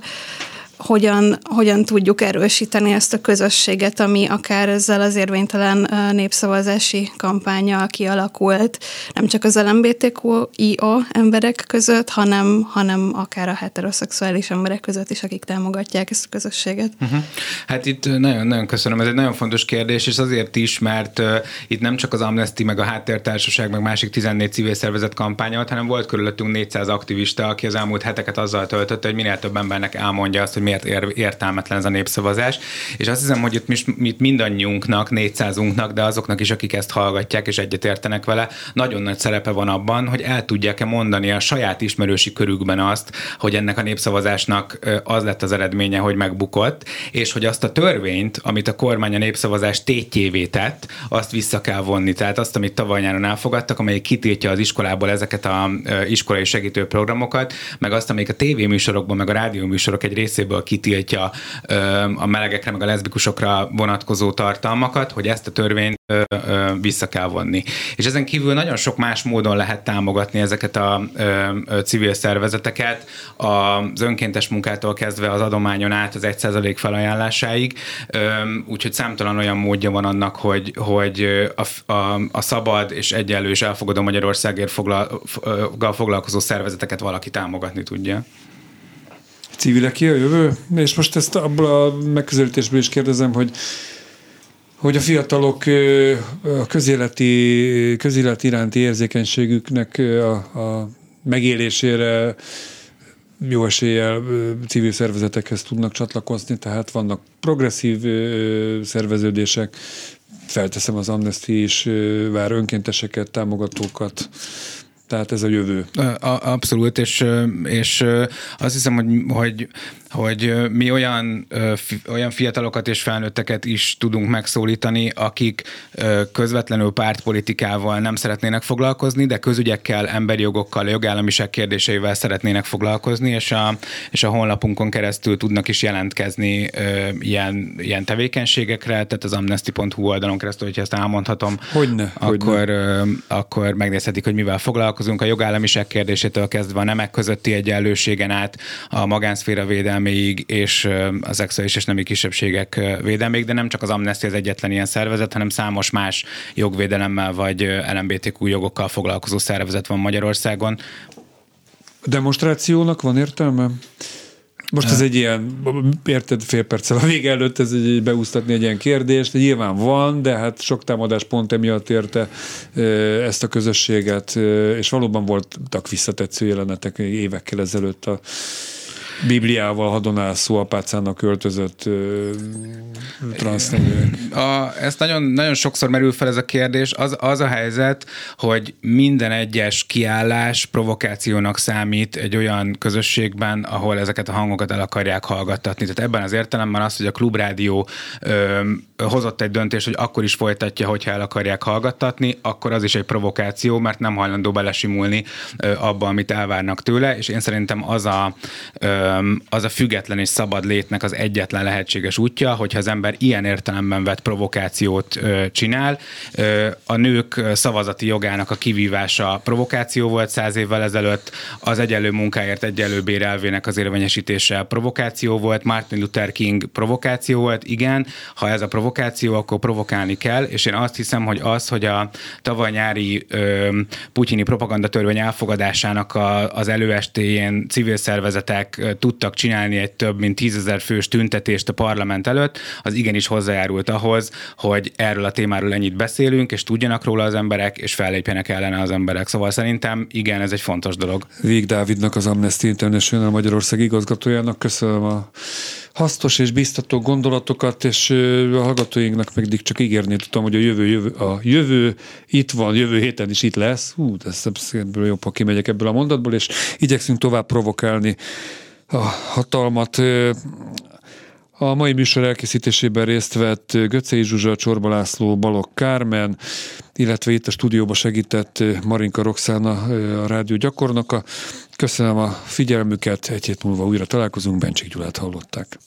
hogyan, hogyan tudjuk erősíteni ezt a közösséget, ami akár ezzel az érvénytelen népszavazási kampányjal kialakult, nem csak az LMBTQIA emberek között, hanem, hanem akár a heteroszexuális emberek között is, akik támogatják ezt a közösséget. Uh-huh. Hát itt nagyon, nagyon köszönöm, ez egy nagyon fontos kérdés, és azért is, mert uh, itt nem csak az Amnesty, meg a Háttértársaság, meg másik 14 civil szervezet kampányolt, hanem volt körülöttünk 400 aktivista, aki az elmúlt heteket azzal töltötte, hogy minél több embernek elmondja azt, hogy miért ér, értelmetlen ez a népszavazás. És azt hiszem, hogy itt mi, mi mindannyiunknak, 400-unknak, de azoknak is, akik ezt hallgatják és egyetértenek vele, nagyon nagy szerepe van abban, hogy el tudják-e mondani a saját ismerősi körükben azt, hogy ennek a népszavazásnak az lett az eredménye, hogy megbukott, és hogy azt a törvényt, amit a kormány a népszavazás tétjévé tett, azt vissza kell vonni. Tehát azt, amit tavaly nyáron elfogadtak, amelyik kitiltja az iskolából ezeket a iskolai segítő programokat, meg azt, amelyik a tévéműsorokban, meg a rádióműsorok egy részéből kitiltja ö, a melegekre, meg a leszbikusokra vonatkozó tartalmakat, hogy ezt a törvényt vissza kell vonni. És ezen kívül nagyon sok más módon lehet támogatni ezeket a civil szervezeteket, az önkéntes munkától kezdve az adományon át az 1% felajánlásáig, úgyhogy számtalan olyan módja van annak, hogy, hogy a, a, a szabad és egyenlő és elfogadó Magyarországért foglal, foglalkozó szervezeteket valaki támogatni tudja. Civileké a jövő? És most ezt abból a megközelítésből is kérdezem, hogy hogy a fiatalok a közéleti, közélet iránti érzékenységüknek a, a megélésére jó eséllyel civil szervezetekhez tudnak csatlakozni, tehát vannak progresszív szerveződések, felteszem az Amnesty is vár önkénteseket, támogatókat, tehát ez a jövő. Abszolút, és, és azt hiszem, hogy, hogy hogy mi olyan, olyan fiatalokat és felnőtteket is tudunk megszólítani, akik közvetlenül pártpolitikával nem szeretnének foglalkozni, de közügyekkel, emberi jogokkal, jogállamiság kérdéseivel szeretnének foglalkozni, és a, és a honlapunkon keresztül tudnak is jelentkezni ilyen, ilyen tevékenységekre, tehát az amnesty.hu oldalon keresztül, hogyha ezt elmondhatom, Hogyne, akkor, akkor megnézhetik, hogy mivel foglalkozunk. A jogállamiság kérdésétől kezdve a nemek közötti egyenlőségen át a magánszféra védelméig és a szexuális és nemi kisebbségek védelméig, de nem csak az Amnesty az egyetlen ilyen szervezet, hanem számos más jogvédelemmel vagy LMBTQ jogokkal foglalkozó szervezet van Magyarországon. Demonstrációnak van értelme? Most ez egy ilyen, érted, fél perccel a vége előtt ez egy beúsztatni egy ilyen kérdést, nyilván van, de hát sok támadás pont emiatt érte ezt a közösséget, és valóban voltak visszatetsző jelenetek évekkel ezelőtt a Bibliával hadonászó apácának költözött transzneműek. A, ezt nagyon, nagyon sokszor merül fel ez a kérdés. Az, az a helyzet, hogy minden egyes kiállás provokációnak számít egy olyan közösségben, ahol ezeket a hangokat el akarják hallgattatni. Tehát ebben az értelemben az, hogy a klubrádió hozott egy döntést, hogy akkor is folytatja, hogyha el akarják hallgattatni, akkor az is egy provokáció, mert nem hajlandó belesimulni ö, abba, amit elvárnak tőle, és én szerintem az a, ö, az a független és szabad létnek az egyetlen lehetséges útja, hogyha az ember ilyen értelemben vett provokációt csinál. A nők szavazati jogának a kivívása provokáció volt száz évvel ezelőtt, az egyenlő munkáért egyenlő bérelvének az érvényesítése provokáció volt, Martin Luther King provokáció volt, igen, ha ez a provokáció, akkor provokálni kell, és én azt hiszem, hogy az, hogy a tavaly nyári ö, putyini propagandatörvény elfogadásának a, az előestéjén civil szervezetek tudtak csinálni egy több mint tízezer fős tüntetést a parlament előtt, az igenis hozzájárult ahhoz, hogy erről a témáról ennyit beszélünk, és tudjanak róla az emberek, és fellépjenek ellene az emberek. Szóval szerintem igen, ez egy fontos dolog. Vég Dávidnak, az Amnesty International Magyarország igazgatójának köszönöm a hasznos és biztató gondolatokat, és a hallgatóinknak pedig csak ígérni tudtam, hogy a jövő, jövő, a jövő itt van, jövő héten is itt lesz. Hú, de ebből jobb, ha kimegyek ebből a mondatból, és igyekszünk tovább provokálni a hatalmat. A mai műsor elkészítésében részt vett Göcei Zsuzsa, Csorba László, Balog Kármen, illetve itt a stúdióba segített Marinka Roxana, a rádió gyakornoka. Köszönöm a figyelmüket, egy hét múlva újra találkozunk, Bencsik Gyulát hallották.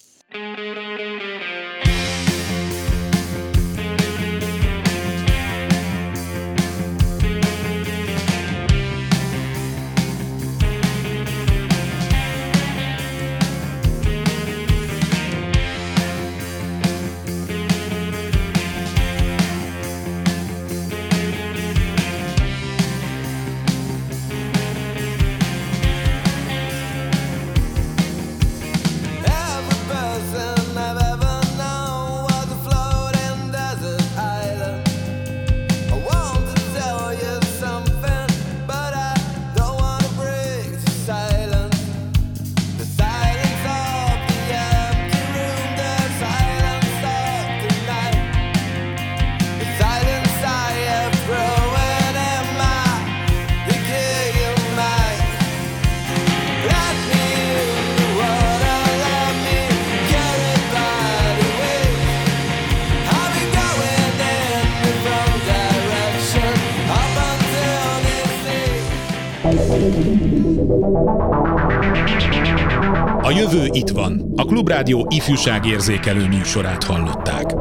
Klubrádió ifjúságérzékelő műsorát hallották.